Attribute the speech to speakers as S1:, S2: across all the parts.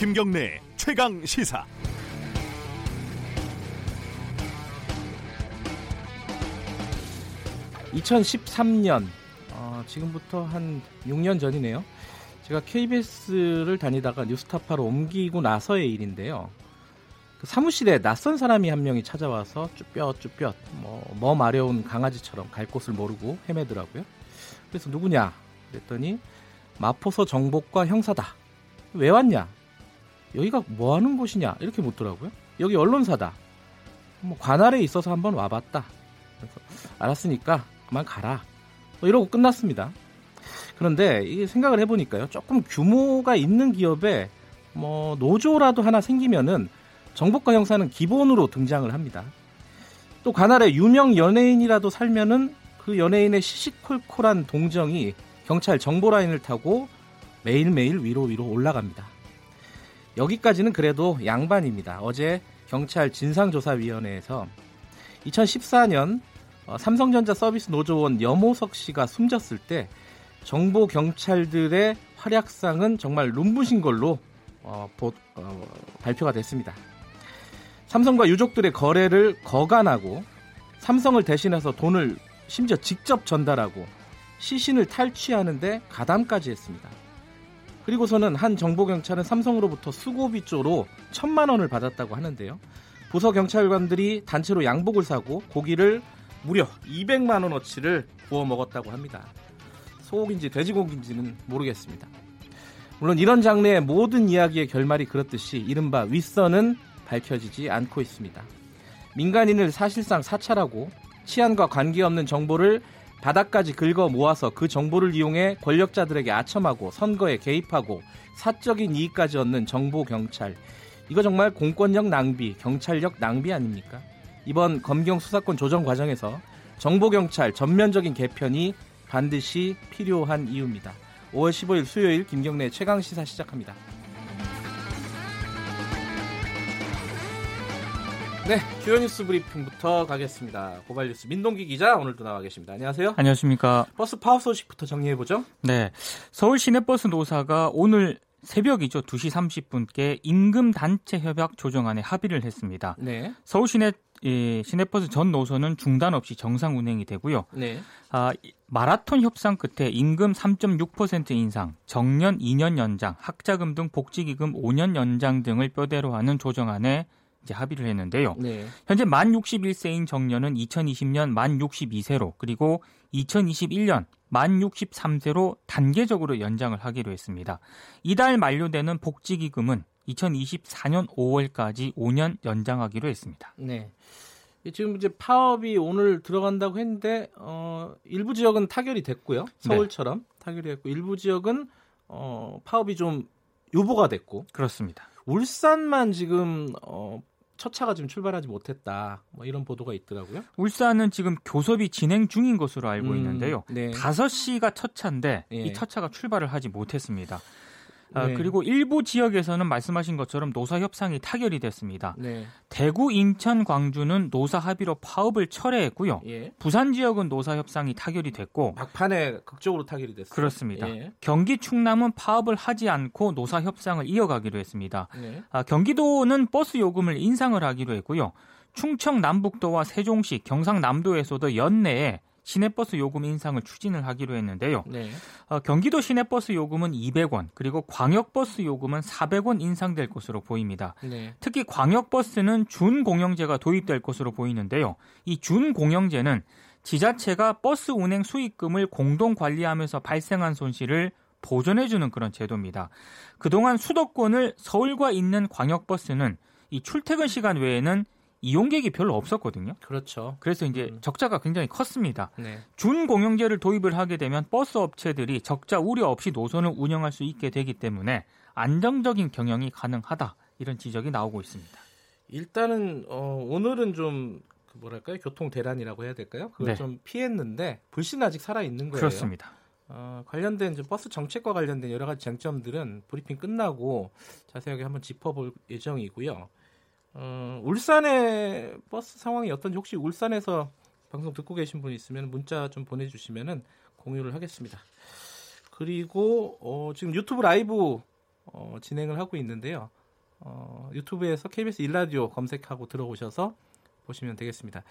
S1: 김경래 최강 시사.
S2: (2013년) 어, 지금부터 한 (6년) 전이네요. 제가 KBS를 다니다가 뉴스타파로 옮기고 나서의 일인데요. 그 사무실에 낯선 사람이 한 명이 찾아와서 쭈뼛쭈뼛 뭐, 뭐 마려운 강아지처럼 갈 곳을 모르고 헤매더라고요. 그래서 누구냐? 그랬더니 마포서 정복과 형사다. 왜 왔냐 여기가 뭐 하는 곳이냐 이렇게 묻더라고요. 여기 언론사다. 뭐 관할에 있어서 한번 와봤다. 그래서 알았으니까 그만 가라. 뭐 이러고 끝났습니다. 그런데 이게 생각을 해보니까요. 조금 규모가 있는 기업에 뭐 노조라도 하나 생기면은 정복과 형사는 기본으로 등장을 합니다. 또 관할에 유명 연예인이라도 살면은 그 연예인의 시시콜콜한 동정이 경찰 정보 라인을 타고 매일매일 위로 위로 올라갑니다. 여기까지는 그래도 양반입니다. 어제 경찰 진상조사위원회에서 2014년 어, 삼성전자 서비스 노조원 염호석 씨가 숨졌을 때 정보 경찰들의 활약상은 정말 눈부신 걸로 어, 보, 어, 발표가 됐습니다. 삼성과 유족들의 거래를 거간하고 삼성을 대신해서 돈을 심지어 직접 전달하고 시신을 탈취하는데 가담까지 했습니다. 그리고서는 한 정보경찰은 삼성으로부터 수고비조로 천만 원을 받았다고 하는데요. 부서 경찰관들이 단체로 양복을 사고 고기를 무려 200만 원어치를 구워 먹었다고 합니다. 소고기인지 돼지고기인지는 모르겠습니다. 물론 이런 장르의 모든 이야기의 결말이 그렇듯이 이른바 윗선은 밝혀지지 않고 있습니다. 민간인을 사실상 사찰하고 치안과 관계없는 정보를 바닥까지 긁어 모아서 그 정보를 이용해 권력자들에게 아첨하고 선거에 개입하고 사적인 이익까지 얻는 정보 경찰. 이거 정말 공권력 낭비, 경찰력 낭비 아닙니까? 이번 검경 수사권 조정 과정에서 정보 경찰 전면적인 개편이 반드시 필요한 이유입니다. 5월 15일 수요일 김경래 최강 시사 시작합니다. 네, 주요 뉴스 브리핑부터 가겠습니다. 고발 뉴스 민동기 기자 오늘도 나와 계십니다. 안녕하세요.
S3: 안녕하십니까.
S2: 버스 파업 소식부터 정리해 보죠.
S3: 네, 서울 시내버스 노사가 오늘 새벽이죠. 2시 30분께 임금 단체 협약 조정안에 합의를 했습니다. 네. 서울 시내 예, 시내버스 전 노선은 중단 없이 정상 운행이 되고요. 네. 아, 마라톤 협상 끝에 임금 3.6% 인상, 정년 2년 연장, 학자금 등 복지기금 5년 연장 등을 뼈대로 하는 조정안에 이제 합의를 했는데요. 네. 현재 만 61세인 정년은 2020년 만 62세로 그리고 2021년 만 63세로 단계적으로 연장을 하기로 했습니다. 이달 만료되는 복지기금은 2024년 5월까지 5년 연장하기로 했습니다. 네.
S2: 지금 이제 파업이 오늘 들어간다고 했는데 어, 일부 지역은 타결이 됐고요. 서울처럼 네. 타결이 됐고 일부 지역은 어, 파업이 좀 유보가 됐고
S3: 그렇습니다.
S2: 울산만 지금 어, 첫 차가 지금 출발하지 못했다. 뭐 이런 보도가 있더라고요.
S3: 울산은 지금 교섭이 진행 중인 것으로 알고 음, 있는데요. 네. 5시가 첫 차인데 예. 이 첫 차가 출발을 하지 못했습니다. 아, 네. 그리고 일부 지역에서는 말씀하신 것처럼 노사 협상이 타결이 됐습니다. 네. 대구, 인천, 광주는 노사 합의로 파업을 철회했고요. 예. 부산 지역은 노사 협상이 타결이 됐고
S2: 막판에 극적으로 타결이 됐습니다.
S3: 그렇습니다. 예. 경기, 충남은 파업을 하지 않고 노사 협상을 이어가기로 했습니다. 네. 아, 경기도는 버스 요금을 인상을 하기로 했고요. 충청 남북도와 세종시, 경상남도에서도 연내에 시내버스 요금 인상을 추진을 하기로 했는데요. 네. 어, 경기도 시내버스 요금은 200원, 그리고 광역버스 요금은 400원 인상될 것으로 보입니다. 네. 특히 광역버스는 준공영제가 도입될 것으로 보이는데요. 이 준공영제는 지자체가 버스 운행 수익금을 공동 관리하면서 발생한 손실을 보전해주는 그런 제도입니다. 그동안 수도권을 서울과 있는 광역버스는 이 출퇴근 시간 외에는 이용객이 별로 없었거든요.
S2: 그렇죠.
S3: 그래서 이제 음. 적자가 굉장히 컸습니다. 네. 준공영제를 도입을 하게 되면 버스 업체들이 적자 우려 없이 노선을 운영할 수 있게 되기 때문에 안정적인 경영이 가능하다 이런 지적이 나오고 있습니다.
S2: 일단은 어, 오늘은 좀 그 뭐랄까요 교통 대란이라고 해야 될까요? 그걸 네. 좀 피했는데 불씬 아직 살아 있는 거예요.
S3: 그렇습니다.
S2: 어, 관련된 버스 정책과 관련된 여러 가지 쟁점들은 브리핑 끝나고 자세하게 한번 짚어볼 예정이고요. 어, 울산의 버스 상황이 어떤지 혹시 울산에서 방송 듣고 계신 분 있으면 문자 좀 보내주시면은 공유를 하겠습니다. 그리고 어, 지금 유튜브 라이브 어, 진행을 하고 있는데요. 어, 유튜브에서 KBS 일라디오 검색하고 들어오셔서 보시면 되겠습니다.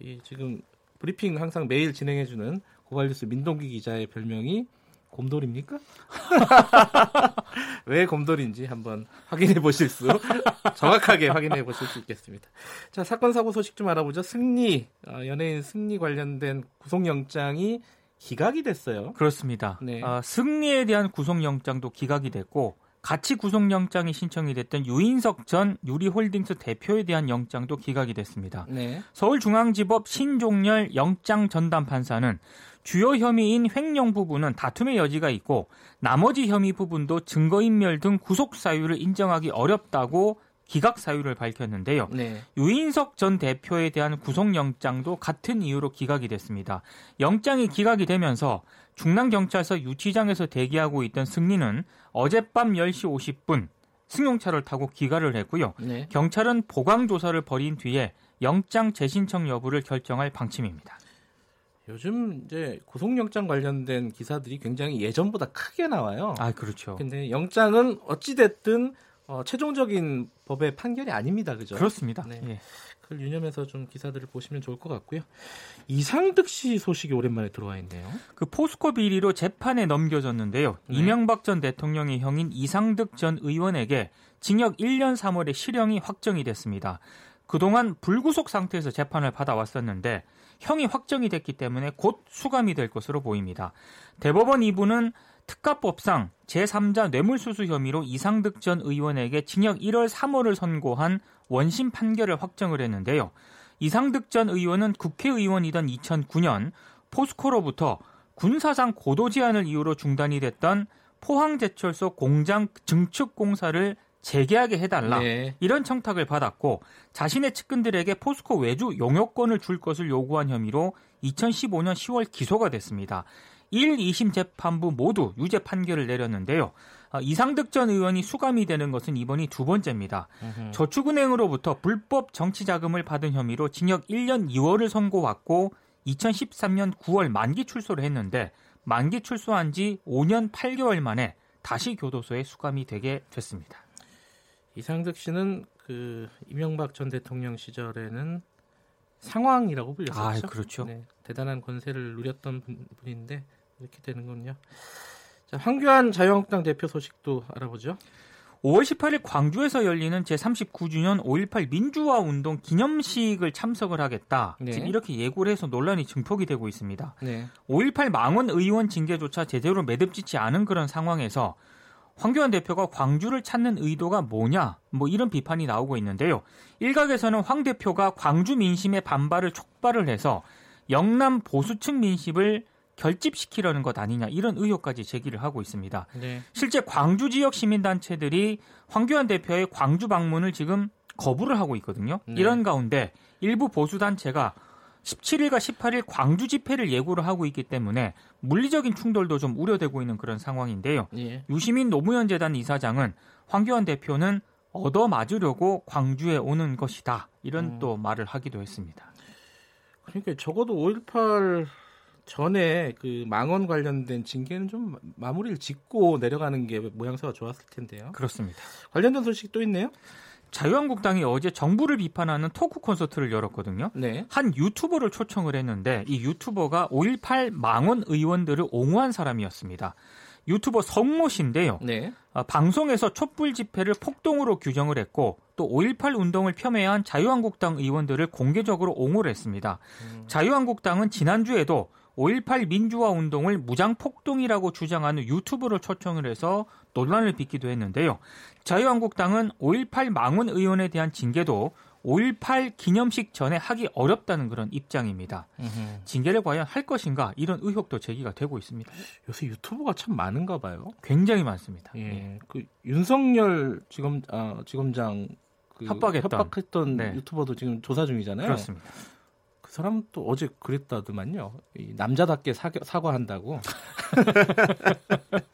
S2: 이 지금 브리핑 항상 매일 진행해주는 고발뉴스 민동기 기자의 별명이 곰돌입니까? 왜 곰돌인지 한번 확인해 보실 수 정확하게 확인해 보실 수 있겠습니다. 자 사건 사고 소식 좀 알아보죠. 승리 어, 연예인 승리 관련된 구속영장이 기각이 됐어요.
S3: 그렇습니다. 네. 어, 승리에 대한 구속영장도 기각이 됐고 같이 구속영장이 신청이 됐던 유인석 전 유리홀딩스 대표에 대한 영장도 기각이 됐습니다. 네. 서울중앙지법 신종렬 영장 전담 판사는 주요 혐의인 횡령 부분은 다툼의 여지가 있고 나머지 혐의 부분도 증거인멸 등 구속 사유를 인정하기 어렵다고 기각 사유를 밝혔는데요. 네. 유인석 전 대표에 대한 구속영장도 같은 이유로 기각이 됐습니다. 영장이 기각이 되면서 중랑경찰서 유치장에서 대기하고 있던 승리는 어젯밤 10시 50분 승용차를 타고 귀가를 했고요. 네. 경찰은 보강 조사를 벌인 뒤에 영장 재신청 여부를 결정할 방침입니다.
S2: 요즘 이제 구속영장 관련된 기사들이 굉장히 예전보다 크게 나와요.
S3: 아, 그렇죠.
S2: 근데 영장은 어찌됐든 어, 최종적인 법의 판결이 아닙니다. 그죠?
S3: 그렇습니다. 네. 예.
S2: 그걸 유념해서 좀 기사들을 보시면 좋을 것 같고요. 이상득 씨 소식이 오랜만에 들어와 있네요.
S3: 그 포스코 비리로 재판에 넘겨졌는데요. 네. 이명박 전 대통령의 형인 이상득 전 의원에게 징역 1년 3월에 실형이 확정이 됐습니다. 그동안 불구속 상태에서 재판을 받아왔었는데 형이 확정이 됐기 때문에 곧 수감이 될 것으로 보입니다. 대법원 2부는 특가법상 제3자 뇌물수수 혐의로 이상득 전 의원에게 징역 1월 3월을 선고한 원심 판결을 확정을 했는데요. 이상득 전 의원은 국회의원이던 2009년 포스코로부터 군사상 고도 제한을 이유로 중단이 됐던 포항제철소 공장 증축 공사를 재개하게 해달라 네. 이런 청탁을 받았고 자신의 측근들에게 포스코 외주 용역권을 줄 것을 요구한 혐의로 2015년 10월 기소가 됐습니다. 1, 2심 재판부 모두 유죄 판결을 내렸는데요. 아, 이상득 전 의원이 수감이 되는 것은 이번이 두 번째입니다. 으흠. 저축은행으로부터 불법 정치 자금을 받은 혐의로 징역 1년 2월을 선고받고 2013년 9월 만기 출소를 했는데 만기 출소한 지 5년 8개월 만에 다시 교도소에 수감이 되게 됐습니다.
S2: 이상득 씨는 그 이명박 전 대통령 시절에는 상황이라고 불렸었죠.
S3: 아, 그렇죠. 네,
S2: 대단한 권세를 누렸던 분, 인데 이렇게 되는군요. 자, 황교안 자유한국당 대표 소식도 알아보죠.
S3: 5월 18일 광주에서 열리는 제39주년 5.18 민주화 운동 기념식을 참석을 하겠다. 네. 지금 이렇게 예고를 해서 논란이 증폭이 되고 있습니다. 네. 5.18 망원 의원 징계조차 제대로 매듭짓지 않은 그런 상황에서 황교안 대표가 광주를 찾는 의도가 뭐냐? 뭐 이런 비판이 나오고 있는데요. 일각에서는 황 대표가 광주 민심의 반발을 촉발을 해서 영남 보수층 민심을 결집시키려는 것 아니냐 이런 의혹까지 제기를 하고 있습니다. 네. 실제 광주 지역 시민단체들이 황교안 대표의 광주 방문을 지금 거부를 하고 있거든요. 네. 이런 가운데 일부 보수단체가 17일과 18일 광주 집회를 예고를 하고 있기 때문에 물리적인 충돌도 좀 우려되고 있는 그런 상황인데요. 예. 유시민 노무현 재단 이사장은 황교안 대표는 얻어맞으려고 광주에 오는 것이다. 이런 음. 또 말을 하기도 했습니다.
S2: 그러니까 적어도 5.18 전에 그 망원 관련된 징계는 좀 마무리를 짓고 내려가는 게 모양새가 좋았을 텐데요.
S3: 그렇습니다.
S2: 관련된 소식 또 있네요.
S3: 자유한국당이 어제 정부를 비판하는 토크 콘서트를 열었거든요. 네. 한 유튜버를 초청을 했는데 이 유튜버가 5.18 망원 의원들을 옹호한 사람이었습니다. 유튜버 성모 씨인데요. 네. 어, 방송에서 촛불 집회를 폭동으로 규정을 했고 또 5.18 운동을 폄훼한 자유한국당 의원들을 공개적으로 옹호를 했습니다. 음. 자유한국당은 지난주에도 5.18 민주화 운동을 무장폭동이라고 주장하는 유튜브를 초청을 해서 논란을 빚기도 했는데요. 자유한국당은 5.18 망원 의원에 대한 징계도 5.18 기념식 전에 하기 어렵다는 그런 입장입니다. 으흠. 징계를 과연 할 것인가 이런 의혹도 제기가 되고 있습니다.
S2: 요새 유튜브가 참 많은가 봐요.
S3: 굉장히 많습니다.
S2: 예. 예. 그 윤석열 지검 아, 지검장 그 협박했던, 협박했던 네. 유튜버도 지금 조사 중이잖아요.
S3: 그렇습니다.
S2: 그 사람 또 어제 그랬다더만요. 남자답게 사과, 사과한다고.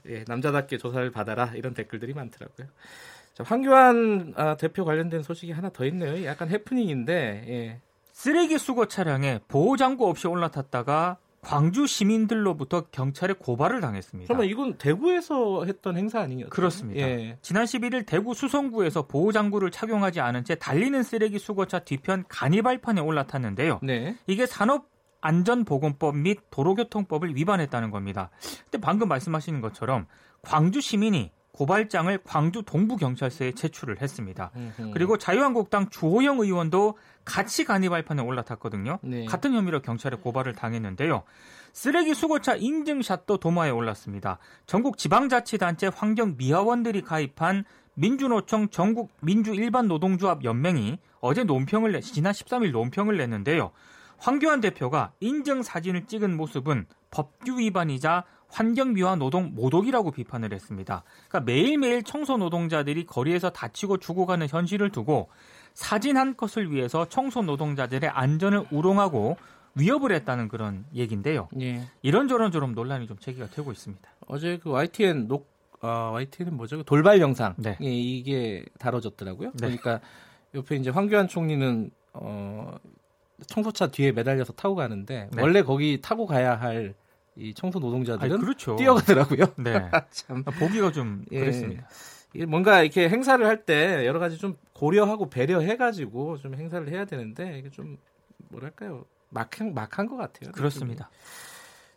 S2: 예, 남자답게 조사를 받아라 이런 댓글들이 많더라고요. 자, 황교안 아, 대표 관련된 소식이 하나 더 있네요. 약간 해프닝인데 예.
S3: 쓰레기 수거 차량에 보호 장구 없이 올라탔다가 광주 시민들로부터 경찰에 고발을 당했습니다.
S2: 그러면 이건 대구에서 했던 행사 아니에요?
S3: 그렇습니다. 예. 지난 11일 대구 수성구에서 보호장구를 착용하지 않은 채 달리는 쓰레기 수거차 뒤편 간이발판에 올라탔는데요. 네. 이게 산업 안전보건법 및 도로교통법을 위반했다는 겁니다. 근데 방금 말씀하시는 것처럼 광주 시민이 고발장을 광주 동부경찰서에 제출을 했습니다. 그리고 자유한국당 주호영 의원도 같이 간이 발판에 올라탔거든요. 네. 같은 혐의로 경찰에 고발을 당했는데요. 쓰레기 수거차 인증샷도 도마에 올랐습니다. 전국 지방자치단체 환경미화원들이 가입한 민주노총 전국 민주일반노동조합 연맹이 어제 논평을 내, 지난 13일 논평을 냈는데요. 황교안 대표가 인증 사진을 찍은 모습은 법규 위반이자 환경미화 노동 모독이라고 비판을 했습니다. 그러니까 매일매일 청소 노동자들이 거리에서 다치고 죽어가는 현실을 두고 사진 한 컷을 위해서 청소 노동자들의 안전을 우롱하고 위협을 했다는 그런 얘기인데요. 예. 이런저런 저런 논란이 좀 제기가 되고 있습니다.
S2: 어제 그 YTN 녹 어, YTN은 뭐죠? 그 돌발 영상 네. 예, 이게 다뤄졌더라고요. 네. 그러니까 옆에 이제 황교안 총리는 어, 청소차 뒤에 매달려서 타고 가는데 네. 원래 거기 타고 가야 할 이 청소 노동자들은 아니, 그렇죠. 뛰어가더라고요.
S3: 네. 참 보기가 좀 예. 그랬습니다.
S2: 뭔가 이렇게 행사를 할 때 여러 가지 좀 고려하고 배려해가지고 좀 행사를 해야 되는데 이게 좀 뭐랄까요 막한 막한 것 같아요.
S3: 그렇습니다.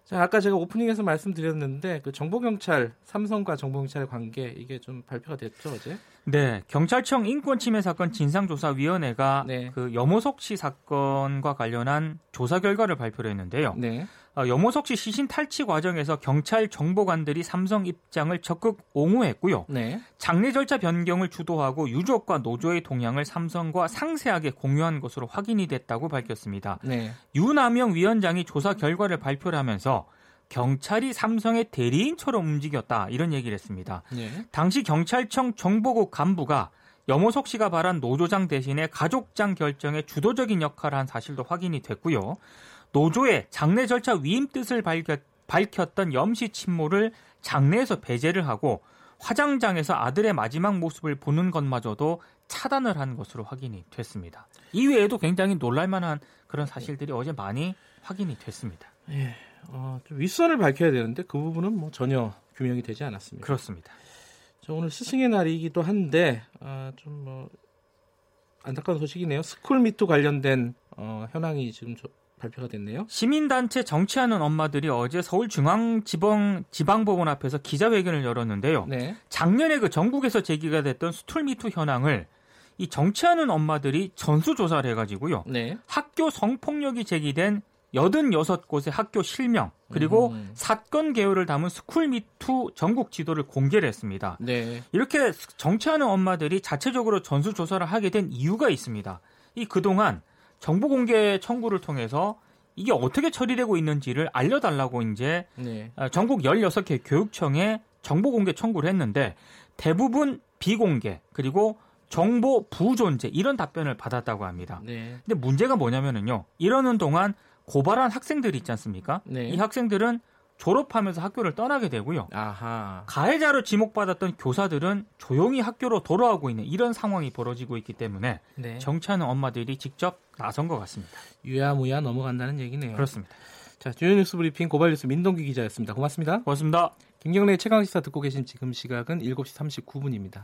S2: 자, 아까 제가 오프닝에서 말씀드렸는데 그 정보경찰 삼성과 정보경찰의 관계 이게 좀 발표가 됐죠 어제?
S3: 네, 경찰청 인권침해 사건 진상조사위원회가 네. 그 염호석 씨 사건과 관련한 조사 결과를 발표를 했는데요. 네. 어, 염호석 씨 시신 탈취 과정에서 경찰 정보관들이 삼성 입장을 적극 옹호했고요. 네. 장례 절차 변경을 주도하고 유족과 노조의 동향을 삼성과 상세하게 공유한 것으로 확인이 됐다고 밝혔습니다. 네. 유남영 위원장이 조사 결과를 발표를 하면서 경찰이 삼성의 대리인처럼 움직였다 이런 얘기를 했습니다. 네. 당시 경찰청 정보국 간부가 염호석 씨가 발한 노조장 대신에 가족장 결정에 주도적인 역할을 한 사실도 확인이 됐고요. 노조의 장례 절차 위임 뜻을 밝혔, 밝혔 던 염씨 친모를 장례에서 배제를 하고 화장장에서 아들의 마지막 모습을 보는 것마저도 차단을 한 것으로 확인이 됐습니다. 이외에도 굉장히 놀랄만한 그런 사실들이 어제 많이 확인이 됐습니다.
S2: 예, 어, 좀 윗선을 밝혀야 되는데 그 부분은 뭐 전혀 규명이 되지 않았습니다.
S3: 그렇습니다.
S2: 저 오늘 스승의 날이기도 한데 아, 좀뭐 안타까운 소식이네요. school MeToo 관련된 어, 현황이 지금 발표가 됐네요.
S3: 시민단체 정치하는 엄마들이 어제 서울중앙지방 지방법원 앞에서 기자회견을 열었는데요. 네. 작년에 그 전국에서 제기가 됐던 school MeToo 현황을 이 정치하는 엄마들이 전수조사를 해가지고요. 네. 학교 성폭력이 제기된 86곳의 학교 실명 그리고 음. 사건 개요를 담은 스쿨미투 전국 지도를 공개를 했습니다. 네. 이렇게 정치하는 엄마들이 자체적으로 전수 조사를 하게 된 이유가 있습니다. 이 그동안 정보 공개 청구를 통해서 이게 어떻게 처리되고 있는지를 알려달라고 이제 네. 어, 전국 16개 교육청에 정보 공개 청구를 했는데 대부분 비공개 그리고 정보 부존재 이런 답변을 받았다고 합니다. 네. 근데 문제가 뭐냐면은요. 이러는 동안 고발한 학생들이 있지 않습니까? 네. 이 학생들은 졸업하면서 학교를 떠나게 되고요. 아하. 가해자로 지목받았던 교사들은 조용히 학교로 돌아오고 있는 이런 상황이 벌어지고 있기 때문에 네. 정치하는 엄마들이 직접 나선 것 같습니다.
S2: 유야무야 넘어간다는 얘기네요.
S3: 그렇습니다.
S2: 자, 주요 뉴스 브리핑 고발 뉴스 민동기 기자였습니다. 고맙습니다.
S3: 고맙습니다.
S2: 김경래 최강 시사 듣고 계신 지금 시각은 7시 39분입니다.